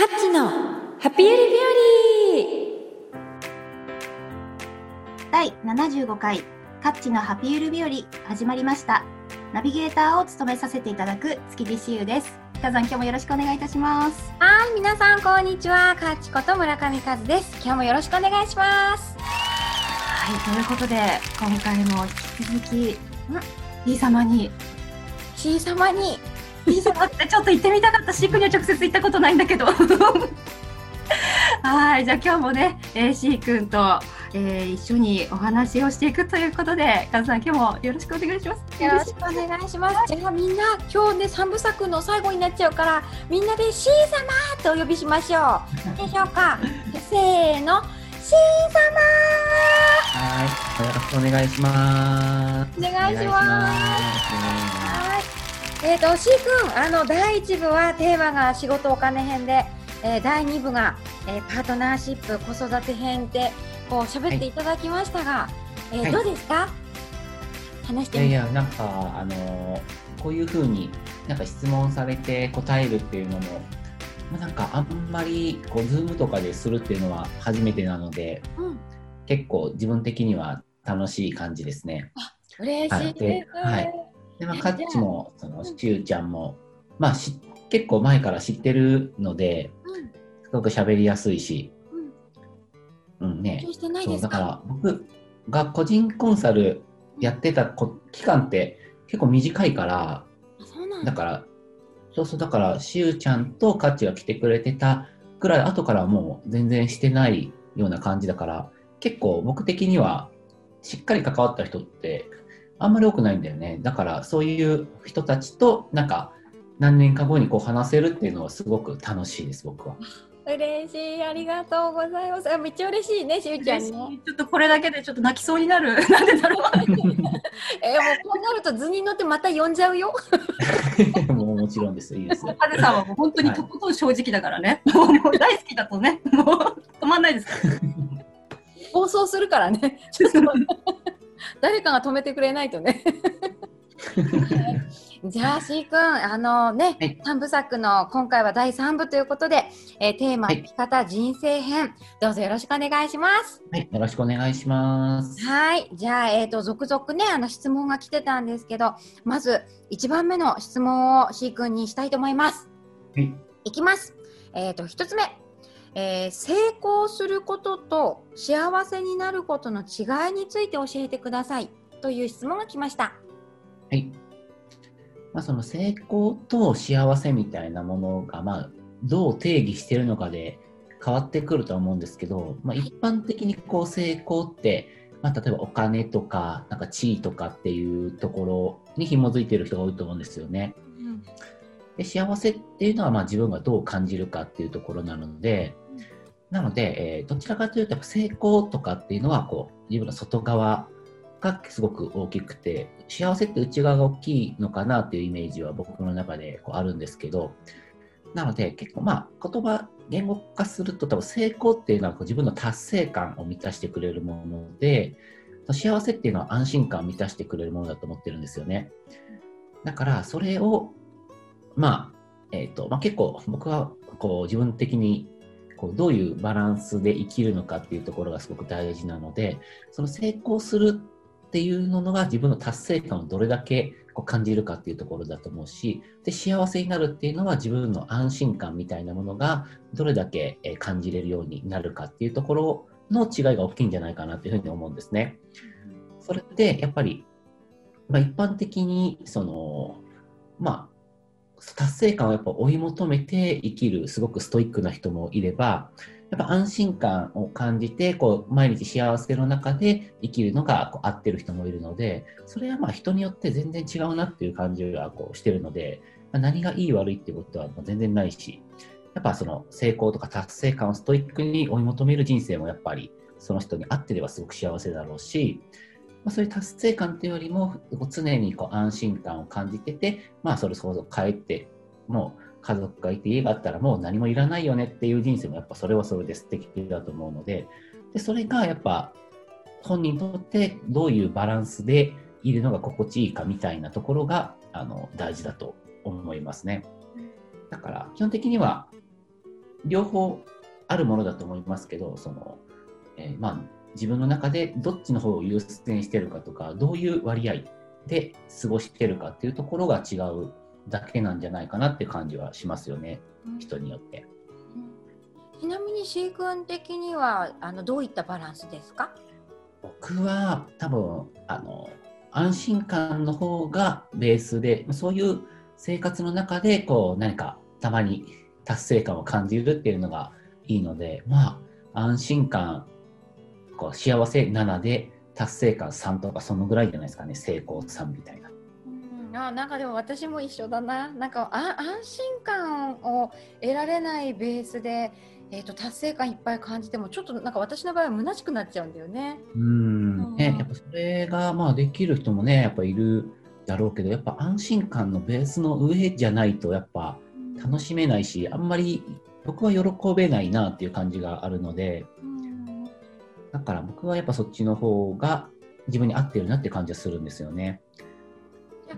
カッチのハピユリ日和。第75回カッチのハピユル日和始まりました。ナビゲーターを務めさせていただく築地しゆです。北さん今日もよろしくお願いいたします。はい皆さんこんにちは。カッチこと村上和です。今日もよろしくお願いします。はいということで今回も引き続き B 様に。C 様に B 様ってちょっと行ってみたかったシークには直接行ったことないんだけど。はいじゃあ今日もね、えー、シー君と、えー、一緒にお話をしていくということでカズさん今日もよろしくお願いします。よろしくお願いします。じゃあみんな今日ね三部作の最後になっちゃうからみんなで C 様とお呼びしましょう。でしょうか。せーの。C 様。はい。よろしくお願いします。お願いしますえっ、ー、と C 君あの第1部はテーマが仕事お金編で、えー、第2部が、えー、パートナーシップ子育て編でこう喋っていただきましたが、はい、えーはい、どうですか？話していやいやなんかあのこういうふうになんか質問されて答えるっていうのもまあ、なんかあんまりこうズームとかでするっていうのは初めてなので、うん、結構自分的には楽しい感じですね。あ嬉しいです。はい。で、まあ、カッチも、その、しゅうちゃんも、まあし、結構前から知ってるので、すごく喋りやすいし、うん、うん、ね。そうだから僕が個人コンサルやってた期間って結構短いから、だ。から、そうそう、だから、しゅうちゃんとカッチが来てくれてたくらい、後からもう全然してないような感じだから、結構僕的にはしっかり関わった人ってあんまり多くないんだよね。だからそういう人たちとなんか何年か後にこう話せるっていうのはすごく楽しいです、僕は。嬉しい、ありがとうございます。めっちゃ嬉しいね、しゅうちゃんに、ね。ちょっとこれだけでちょっと泣きそうになる。なんでだろう。えー、もうこうなると図に乗ってまた呼んじゃうよ。もうもちろんです。いいですよ。カズさんはもう本当にとことん正直だからね。はい、もう大好きだとね、もう止まんないですから。放送するからね。ちょっと誰かが止めてくれないとね。じゃあ、しーくん、あのね、はい、3部作の今回は第3部ということで、えー、テーマ、はい、生き方人生編、どうぞよろしくお願いします。はい、よろしくお願いします。はい、じゃあ、えっ、ー、と、続々ね、あの質問が来てたんですけど、まず、1番目の質問をしーくんにしたいと思います。はい。いきます。えっ、ー、と、1つ目。えー、成功することと幸せになることの違いについて教えてくださいという質問が来ました。はい。まあ、その成功と幸せみたいなものが、まあ、どう定義しているのかで変わってくると思うんですけど、まあ、一般的にこう成功って、まあ、例えばお金とかなんか地位とかっていうところに紐づいている人が多いと思うんですよね。うんで幸せっていうのはまあ自分がどう感じるかっていうところなので、なので、えー、どちらかというと成功とかっていうのはこう自分の外側がすごく大きくて幸せって内側が大きいのかなっていうイメージは僕の中でこうあるんですけどなので結構まあ言葉言語化すると多分成功っていうのはこう自分の達成感を満たしてくれるもので幸せっていうのは安心感を満たしてくれるものだと思ってるんですよね。だからそれをまあ、えっ、ー、と、まあ、結構僕はこう自分的にこうどういうバランスで生きるのかっていうところがすごく大事なので、その成功するっていうのが自分の達成感をどれだけこう感じるかっていうところだと思うし、で、幸せになるっていうのは自分の安心感みたいなものがどれだけ感じれるようになるかっていうところの違いが大きいんじゃないかなっていうふうに思うんですね。それでやっぱり、まあ、一般的にその、まあ、達成感をやっぱ追い求めて生きるすごくストイックな人もいればやっぱ安心感を感じてこう毎日幸せの中で生きるのがこう合ってる人もいるのでそれはまあ人によって全然違うなっていう感じがこうしてるので、まあ、何がいい悪いっていうことは全然ないしやっぱその成功とか達成感をストイックに追い求める人生もやっぱりその人に合ってればすごく幸せだろうしまあ、そういう達成感というよりも常にこう安心感を感じてて、まあ、それこそ帰ってもう家族がいて家があったらもう何もいらないよねっていう人生もやっぱそれはそれで素敵だと思うのででそれがやっぱ本人にとってどういうバランスでいるのが心地いいかみたいなところがあの大事だと思いますね。だから基本的には両方あるものだと思いますけどその、えー、まあ、自分の中でどっちの方を優先してるかとかどういう割合で過ごしてるかっていうところが違うだけなんじゃないかなって感じはしますよね、うん、人によって。ちなみに C 君的にはあのどういったバランスですか？僕は多分あの安心感の方がベースでそういう生活の中でこう何かたまに達成感を感じるっていうのがいいのでまあ安心感こう幸せ7で達成感3とかそのぐらいじゃないですかね。成功3みたいな。うん、あなんかでも私も一緒だな。なんかあ安心感を得られないベースでえーと、達成感いっぱい感じてもちょっとなんか私の場合は虚しくなっちゃうんだよね。うん。ねやっぱそれがまあできる人もねやっぱいるだろうけどやっぱ安心感のベースの上じゃないとやっぱ楽しめないしあんまり僕は喜べないなっていう感じがあるのでだから僕はやっぱそっちの方が自分に合ってるなって感じはするんですよね。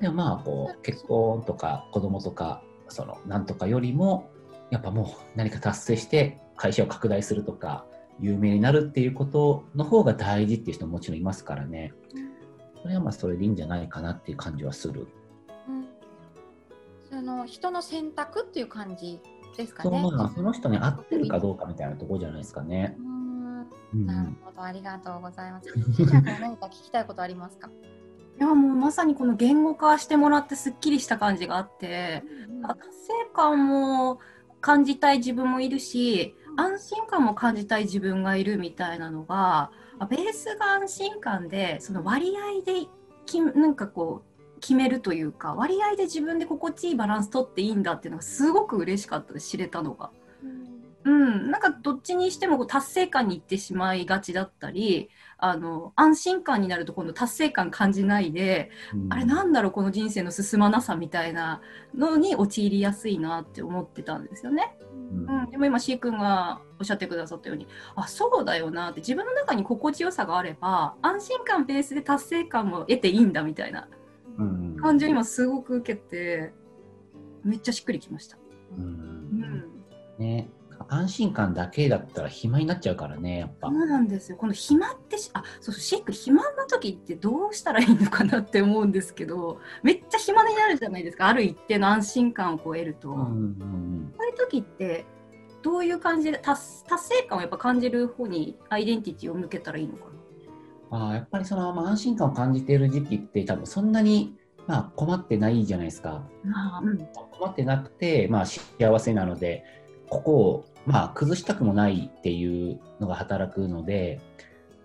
でもまあこう結婚とか子供とかそのなんとかよりもやっぱもう何か達成して会社を拡大するとか有名になるっていうことの方が大事っていう人ももちろんいますからねそれはまあそれでいいんじゃないかなっていう感じはする。うん、その人の選択っていう感じですかね。そまあ、その人に合ってるかどうかみたいなところじゃないですかね。うん、なるほど、ありがとうございます。何か聞きたいことありますか？いやもうまさにこの言語化してもらってすっきりした感じがあって、うん、達成感も感じたい自分もいるし安心感も感じたい自分がいるみたいなのがベースが安心感でその割合できなんかこう決めるというか割合で自分で心地いいバランス取っていいんだっていうのがすごく嬉しかったです知れたのが。うん、なんかどっちにしてもこう達成感にいってしまいがちだったりあの安心感になると今度達成感感じないで、うん、あれなんだろうこの人生の進まなさみたいなのに陥りやすいなって思ってたんですよね。うん、うん、でも今 C 君がおっしゃってくださったようにあそうだよなって自分の中に心地よさがあれば安心感ベースで達成感も得ていいんだみたいな感じを今すごく受けてめっちゃしっくりきました。うん、うん。ね安心感だけだったら暇になっちゃうからねやっぱ。そうなんですよ。この暇ってあそうそうシック暇な時ってどうしたらいいのかなって思うんですけどめっちゃ暇になるじゃないですか。ある一定の安心感をこう得ると、うんうんうん、そういう時ってどういう感じで達達成感をやっぱ感じる方にアイデンティティを向けたらいいのかな。あやっぱりその、まあ、安心感を感じている時期って多分そんなにまあ、困ってないじゃないですか。あうん、困ってなくて、まあ、幸せなのでここをまあ、崩したくもないっていうのが働くので、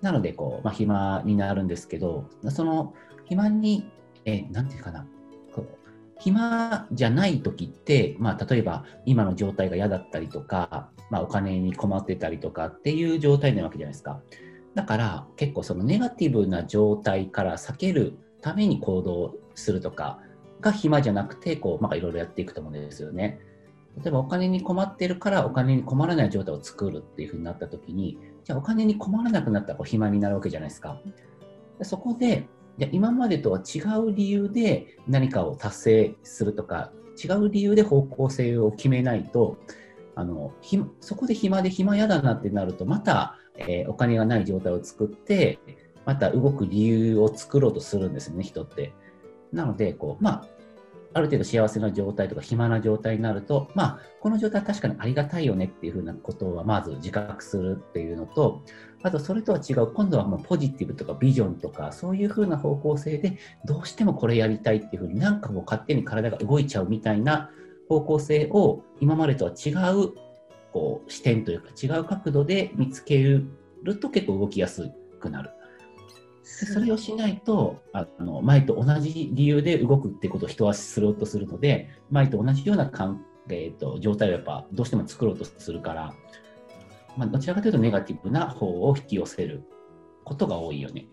なので、こう、まあ、暇になるんですけど、その暇に、え、なんていうかな、こう暇じゃない時って、まあ、例えば今の状態が嫌だったりとか、まあ、お金に困ってたりとかっていう状態なわけじゃないですか。だから結構そのネガティブな状態から避けるために行動するとかが暇じゃなくて、こう、まあ、いろいろやっていくと思うんですよね。例えばお金に困ってるからお金に困らない状態を作るっていうふうになった時にじゃあお金に困らなくなったらこう暇になるわけじゃないですか。でそこでじゃ今までとは違う理由で何かを達成するとか違う理由で方向性を決めないとあのひそこで暇で暇嫌だなってなるとまた、えー、お金がない状態を作ってまた動く理由を作ろうとするんですよね人って。なのでこう、まあ、ある程度幸せな状態とか暇な状態になると、まあ、この状態は確かにありがたいよねっていうふうなことはまず自覚するっていうのと、あとそれとは違う、今度はもうポジティブとかビジョンとか、そういうふうな方向性で、どうしてもこれやりたいっていうふうになんかもう勝手に体が動いちゃうみたいな方向性を今までとは違うこう視点というか違う角度で見つけると結構動きやすくなる。それをしないとあの前と同じ理由で動くってことを人はすろうとするので前と同じような関係と状態をやっぱどうしても作ろうとするから、まあ、どちらかというとネガティブな方を引き寄せることが多いよね。い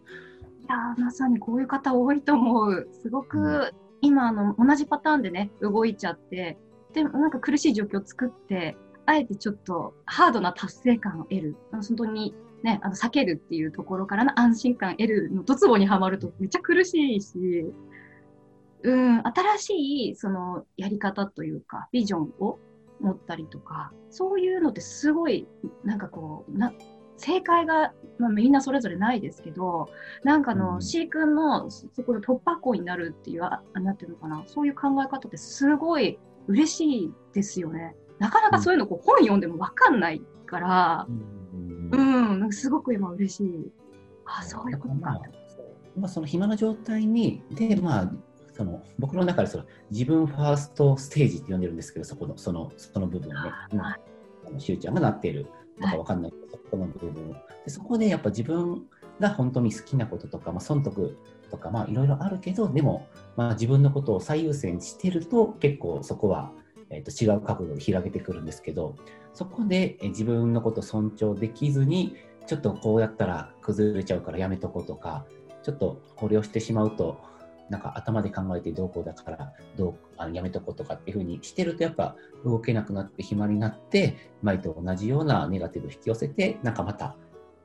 やまさにこういう方多いと思う。すごく、うん、今あの同じパターンでね動いちゃってでもなんか苦しい状況を作ってあえてちょっとハードな達成感を得る。本当にね、あの避けるっていうところからの安心感得るのドツボにはまるとめっちゃ苦しいし、うん、新しいそのやり方というか、ビジョンを持ったりとかそういうのってすごいなんかこうな正解が、まあ、みんなそれぞれないですけどなんかの、うん、C 君のそこで突破口になるっていうあなんていうのかなそういう考え方ってすごい嬉しいですよね。なかなかそういうのこう本読んでも分かんないから、うん、うん、すごく今嬉しい。あそう。いうことか。まあ、その暇な状態にで、まあ、その僕の中でその自分ファーストステージって呼んでるんですけどそこのそのその部分ね、今しゅうちゃんがなっているとかわかんないけど、そこの部分でそこでやっぱ自分が本当に好きなこととか、まあ、損得とかまあいろいろあるけどでも、まあ、自分のことを最優先してると結構そこは、えー、と違う角度で開けてくるんですけどそこでえ自分のことを尊重できずにちょっとこうやったら崩れちゃうからやめとこうとかちょっとこれをしてしまうとなんか頭で考えてどうこうだからどうあのやめとこうとかっていうふうにしてるとやっぱ動けなくなって暇になって前と同じようなネガティブを引き寄せてなんかまた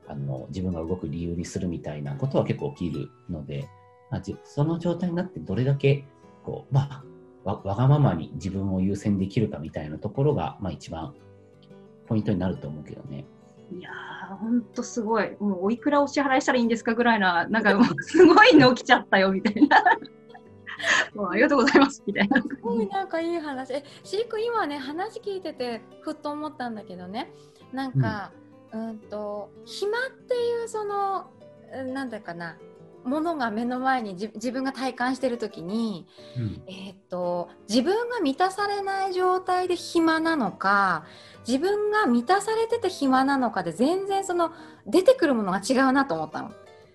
あの自分が動く理由にするみたいなことは結構起きるので、まあ、その状態になってどれだけこう、まあ、わがままに自分を優先できるかみたいなところが、まあ、一番ポイントになると思うけどね。いやー、ほんとすごい。もうおいくらお支払いしたらいいんですかぐらいな、なんかもうすごいの起きちゃったよみたいな。もうありがとうございますみたいな。すごいなんかいい話。え、シーク今ね話聞いててふっと思ったんだけどね。なんか、うん、うんと暇っていうそのなんだかなものが目の前に自分が体感してる時に、うん、えーと、自分が満たされない状態で暇なのか自分が満たされてて暇なのかで全然その出てくるものが違うなと思ったの。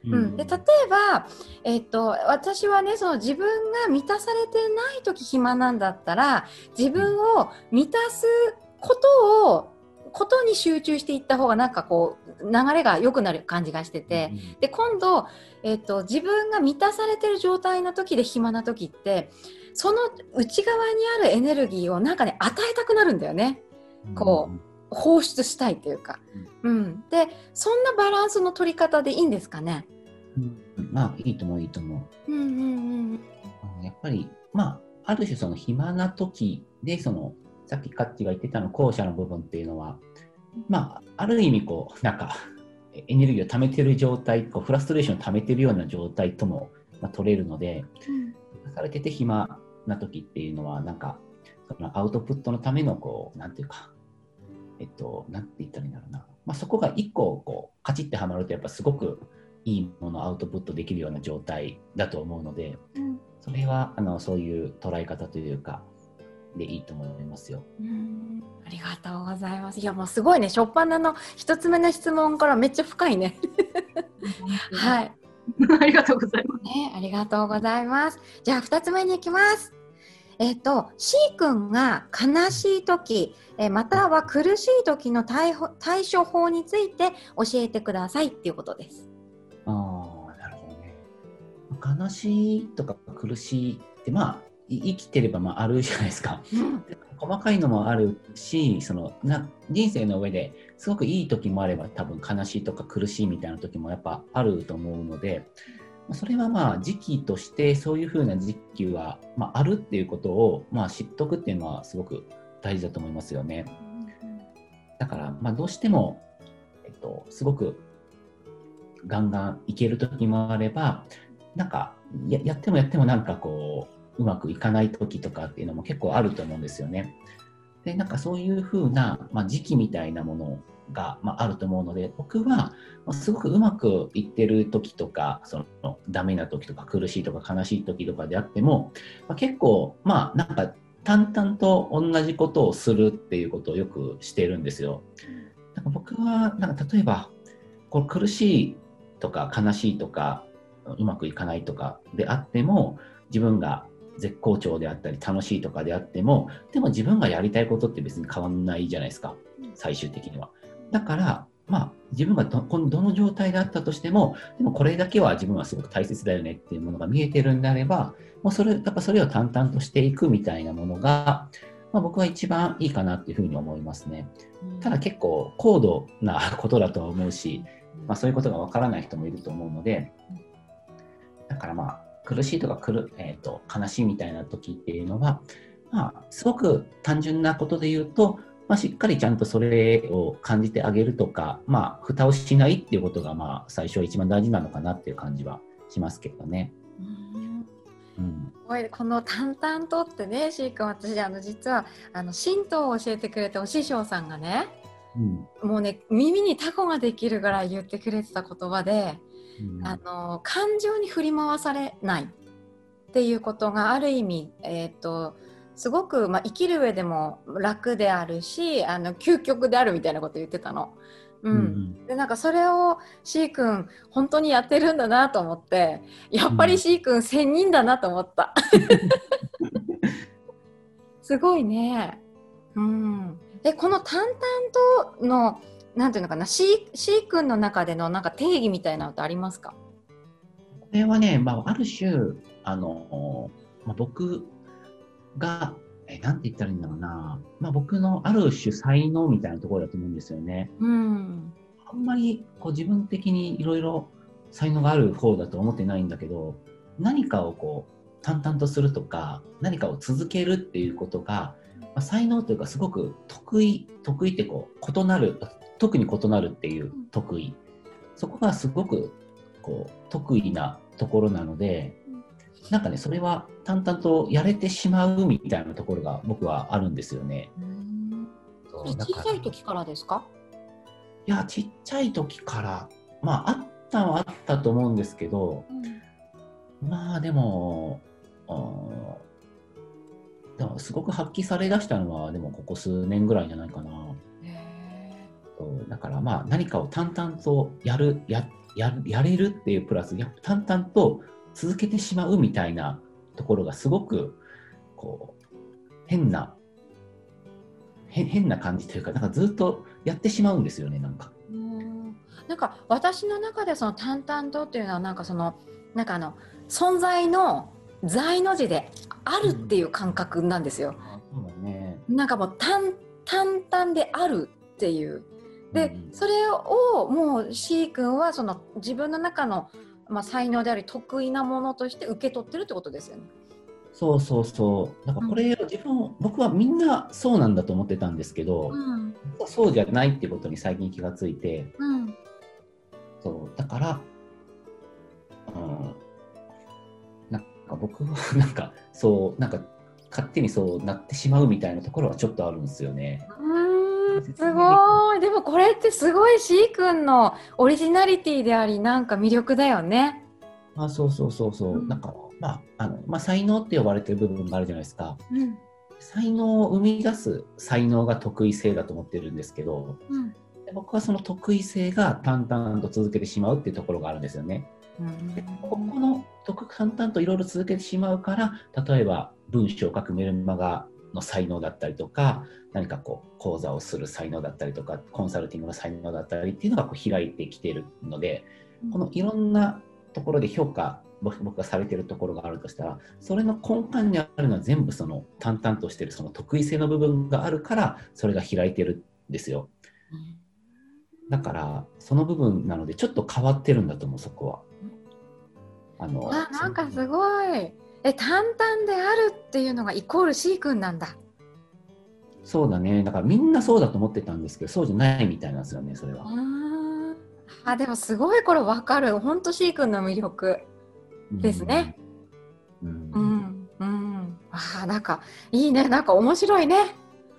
うん、で例えば、えーと、私はねその自分が満たされてない時暇なんだったら自分を満たすことをことに集中していった方がなんかこう流れが良くなる感じがしてて、うん、で今度、えーと、自分が満たされてる状態の時で暇な時ってその内側にあるエネルギーをなんかね与えたくなるんだよね。こう放出したいというか、うん、うん、でそんなバランスの取り方でいいんですかね？うん、まあいいと思ういいと思う。うんうんうん、やっぱりまあある種その暇な時でそのさっきカッチが言ってたの後者の部分っていうのは、まあ、ある意味こう、なんか、エネルギーを溜めてる状態、こうフラストレーションを溜めてるような状態とも、まあ、取れるので、うん、されてて暇な時っていうのは、なんか、そのアウトプットのための、こう、なんていうか、えっと、なんて言ったらいいんだろうな。まあ、そこが一個、こう、カチッてはまると、やっぱすごくいいものをアウトプットできるような状態だと思うので、うん、それは、あの、そういう捉え方というか、でいいと思いますよ。うんありがとうございます。いやもうすごいね、初っ端の一つ目の質問からめっちゃ深いね。はい。ありがとうございます。ね、ありがとうございます。じゃあ二つ目に行きます。えっ、と C 君が悲しい時、えまたは苦しい時の対対処法について教えてくださいっていうことです。ああ、なるほどね。悲しいとか苦しいってまあ生きてればまああるじゃないですか。細かいのもあるしそのな人生の上ですごくいい時もあれば多分悲しいとか苦しいみたいな時もやっぱあると思うのでそれはまあ時期としてそういうふうな時期は、まあ、あるっていうことを、まあ、知っとくっていうのはすごく大事だと思いますよね。だから、まあ、どうしても、えっと、すごくガンガンいける時もあればなんかややってもやってもなんかこううまくいかない時とかっていうのも結構あると思うんですよね。でなんかそういうふうな、まあ、時期みたいなものが、まあ、あると思うので僕はすごくうまくいってる時とかそのダメな時とか苦しいとか悲しい時とかであっても、まあ、結構まあなんか淡々と同じことをするっていうことをよくしてるんですよ。なんか僕はなんか例えばこう苦しいとか悲しいとかうまくいかないとかであっても自分が絶好調であったり楽しいとかであってもでも自分がやりたいことって別に変わんないじゃないですか。最終的には。だからまあ自分がどどの状態であったとしてもでもこれだけは自分はすごく大切だよねっていうものが見えてるんであればもうそれやっぱそれを淡々としていくみたいなものが、まあ、僕は一番いいかなっていうふうに思いますね。ただ結構高度なことだとは思うし、まあ、そういうことがわからない人もいると思うのでだからまあ苦しいとかくる、えーと、悲しいみたいな時っていうのは、まあ、すごく単純なことで言うと、まあ、しっかりちゃんとそれを感じてあげるとか、まあ、蓋をしないっていうことが、まあ、最初一番大事なのかなっていう感じはしますけどね。うん、この淡々とってね、シー君、私、あの実はあの神道を教えてくれたお師匠さんがね、うん、もうね、耳にタコができるぐらい言ってくれてた言葉で、うん、あの感情に振り回されないっていうことがある意味、えーとすごく、まあ、生きる上でも楽であるしあの究極であるみたいなこと言ってたの。うん、うん、でなんかそれを C 君本当にやってるんだなと思ってやっぱり C 君1000人だなと思った。すごいね。うん、でこの淡々とのなんていうのかな C, C 君の中でのなんか定義みたいなのってありますか？これはね、まあ、ある種あの、まあ、僕が、えなんて言ったらいいんだろうな、まあ、僕のある種才能みたいなところだと思うんですよね。うん、あんまりこう自分的にいろいろ才能がある方だと思ってないんだけど何かをこう淡々とするとか何かを続けるっていうことが、まあ、才能というかすごく得意得意ってこう異なる特に異なるっていう得意そこがすごくこう得意なところなのでなんかね、それは淡々とやれてしまうみたいなところが僕はあるんですよね。小さい時からですか？いや、ちっちゃい時から、まあ、あったはあったと思うんですけど、うん、まあ、でも、でもすごく発揮されだしたのは、でもここ数年ぐらいじゃないかな。だからまあ何かを淡々とやるやややれるっていうプラス淡々と続けてしまうみたいなところがすごくこう変な変な感じというかなんかずっとやってしまうんですよねなんか。なんか私の中でその淡々とっていうのはなんかそのなんかあの存在の在の字であるっていう感覚なんですよ。うん、そうだね、なんかもう淡淡々であるっていう。で、うん、それをもう C 君はその自分の中のまあ、才能であり得意なものとして受け取ってるってことですよね。そうそうそう。なんかこれを自分、うん、僕はみんなそうなんだと思ってたんですけど、うん、そうじゃないってことに最近気がついて、うん、そうだから、うん、なんか僕はなんかそうなんか勝手にそうなってしまうみたいなところはちょっとあるんですよね。すごい。でもこれってすごい C 君のオリジナリティでありなんか魅力だよね。あそうそうそうそう、うん、なんかまああの、まあ、才能って呼ばれてる部分があるじゃないですか、うん、才能を生み出す才能が得意性だと思ってるんですけど、うん、僕はその得意性が淡々と続けてしまうっていうところがあるんですよね。でここの淡々といろいろ続けてしまうから例えば文章を書くメルマガの才能だったりとか何かこう講座をする才能だったりとかコンサルティングの才能だったりっていうのがこう開いてきてるのでこのいろんなところで評価僕がされてるところがあるとしたらそれの根幹にあるのは全部その淡々としてるその得意性の部分があるからそれが開いてるんですよ。だからその部分なのでちょっと変わってるんだと思うそこは。あのあなんかすごいえ淡々であるっていうのがイコール C 君なんだ。そうだね。だからみんなそうだと思ってたんですけどそうじゃないみたいなんですよねそれは。あでもすごいこれ分かる。本当 C 君の魅力ですね。うん、うん、うん、あなんかいいね。なんか面白いね。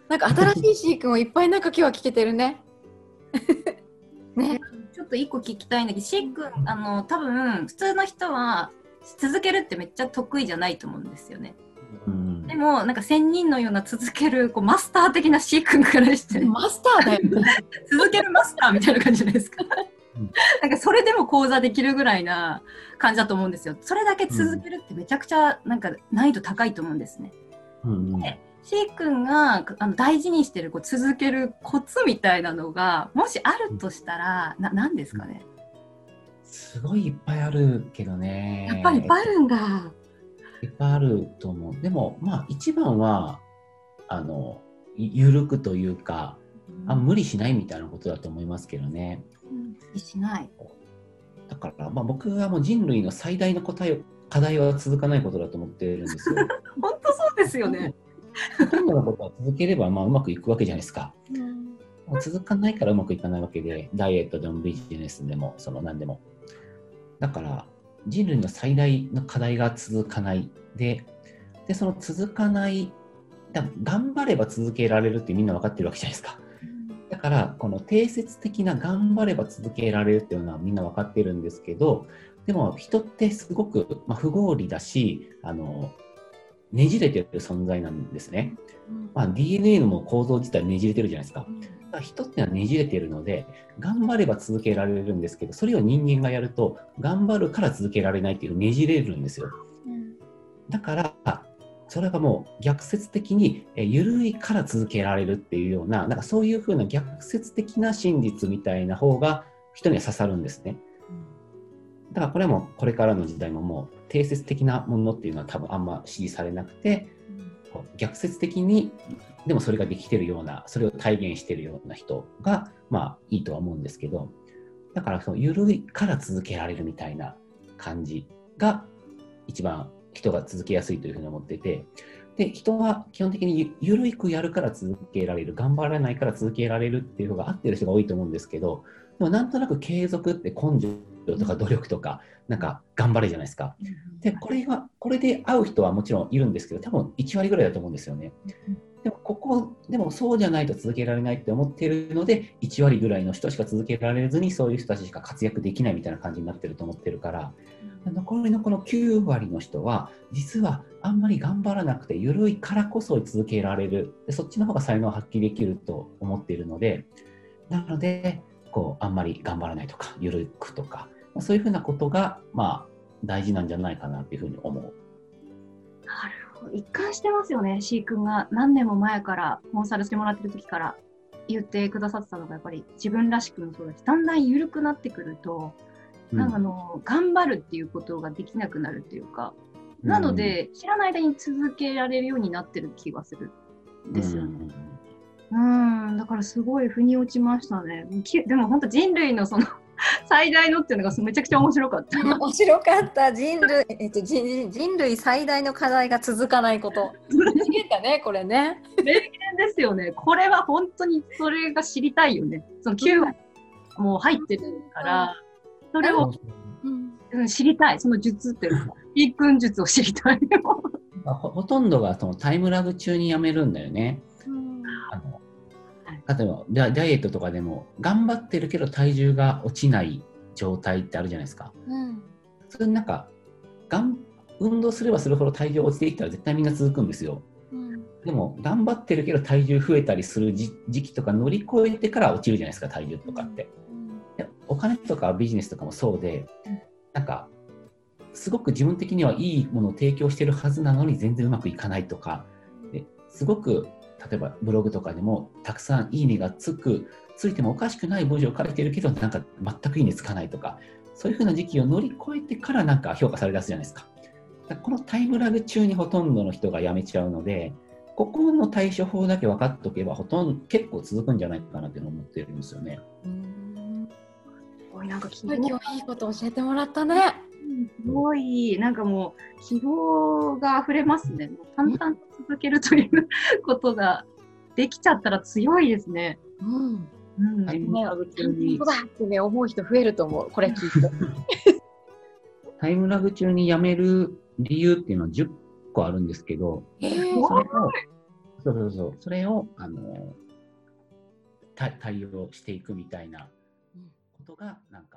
なんか新しい C 君をいっぱいなんか今日は聞けてるね。ね。ちょっと一個聞きたいんだけど C 君あの多分普通の人は続けるってめっちゃ得意じゃないと思うんですよね。うん、でもなんか仙人のような続けるこうマスター的なシー君からしてマスターだよ、続けるマスターみたいな感じじゃないですか。なんかそれでも講座できるぐらいな感じだと思うんですよ。それだけ続けるってめちゃくちゃなんか難易度高いと思うんですね。うん、で、シー君があの大事にしてるこう続けるコツみたいなのがもしあるとしたらな何ですかね、すごいいっぱいあるけどね。やっぱりいっぱいあるんだ。いっぱいあると思う。でも、まあ、一番は、あの、緩くというか、あ無理しないみたいなことだと思いますけどね。無理しない。だから、まあ、僕はもう人類の最大の答え課題は続かないことだと思ってるんですよ。本当そうですよね。ほとんどのことは続ければまあうまくいくわけじゃないですか。うん、続かないからうまくいかないわけで、ダイエットでもビジネスでも、その何でも。だから、人類の最大の課題が続かないで、でその続かないだ頑張れば続けられるってみんな分かってるわけじゃないですか。だからこの定説的な頑張れば続けられるっていうのはみんな分かってるんですけどでも人ってすごく、まあ、不合理だしあのねじれてる存在なんですね。まあ、DNA の構造自体ねじれてるじゃないですか。だ人ってのはねじれてるので頑張れば続けられるんですけどそれを人間がやると頑張るから続けられないっていうねじれるんですよ。だからそれがもう逆説的に緩いから続けられるっていうようななんかそういうふうな逆説的な真実みたいな方が人には刺さるんですね。だからこれもこれからの時代ももう定説的なものっていうのは多分あんま支持されなくて、逆説的にでもそれができてるようなそれを体現してるような人がまあいいとは思うんですけどだからその緩いから続けられるみたいな感じが一番人が続けやすいというふうに思っていて、で、人は基本的にゆるくやるから続けられる、頑張らないから続けられるっていうのが合ってる人が多いと思うんですけど、でもなんとなく継続って根性とか努力とか、なんか頑張れじゃないですか。で、これは、これで合う人はもちろんいるんですけど、多分1割ぐらいだと思うんですよね。でも、ここ、でもそうじゃないと続けられないって思ってるので、1割ぐらいの人しか続けられずに、そういう人たちしか活躍できないみたいな感じになってると思ってるから、残りのこの9割の人は実はあんまり頑張らなくて緩いからこそ続けられる。でそっちの方が才能を発揮できると思っているのでなのでこうあんまり頑張らないとか緩くとかそういうふうなことがまあ大事なんじゃないかなっていうふうに思う。なるほど。一貫してますよね。C 君が何年も前からコンサルしてもらってる時から言ってくださってたのがやっぱり自分らしくもそうだしだんだん緩くなってくるとなんかあの、頑張るっていうことができなくなるっていうか、なので、知らない間に続けられるようになってる気がするんですよね。うん、んだからすごい腑に落ちましたね。でも本当人類のその 最大のっていうのがめちゃくちゃ面白かった。面白かった人類、えっと、人人類最大の課題が続かないこと。名言だね、これね。名言ですよね。これは本当にそれが知りたいよね。その9割もう入ってるから。それを、うん、知りたい。その術っていうか、一君術を知りたい。ほほとんどがそのタイムラグ中にやめるんだよね。例えばダイエットとかでも頑張ってるけど体重が落ちない状態ってあるじゃないですか。うん、それなんかがん運動すればするほど体重落ちていったら絶対みんな続くんですよ。うん、でも頑張ってるけど体重増えたりする時期とか乗り越えてから落ちるじゃないですか体重とかって。お金とかビジネスとかもそうで、なんか、すごく自分的にはいいものを提供してるはずなのに全然うまくいかないとか、ですごく例えばブログとかでもたくさんいいねがつく、ついてもおかしくない文字を書いてるけど、なんか全くいいねつかないとか、そういうふうな時期を乗り越えてからなんか評価されだすじゃないですか。かこのタイムラグ中にほとんどの人が辞めちゃうので、ここの対処法だけ分かっておけば、ほとんど結構続くんじゃないかなっていうのを思ってるんですよね。ごいなんか今日いいこと教えてもらったね。すごい、なんかもう、希望が溢れますね。もう淡々と続けるということができちゃったら強いですね。うん。うん、タイムラグ中に。そうだってね、思う人増えると思う、これ聞いて。タイムラグ中に辞める理由っていうのは10個あるんですけど、えー、それを、そうそうそう、それを、あの、対応していくみたいなことがなんか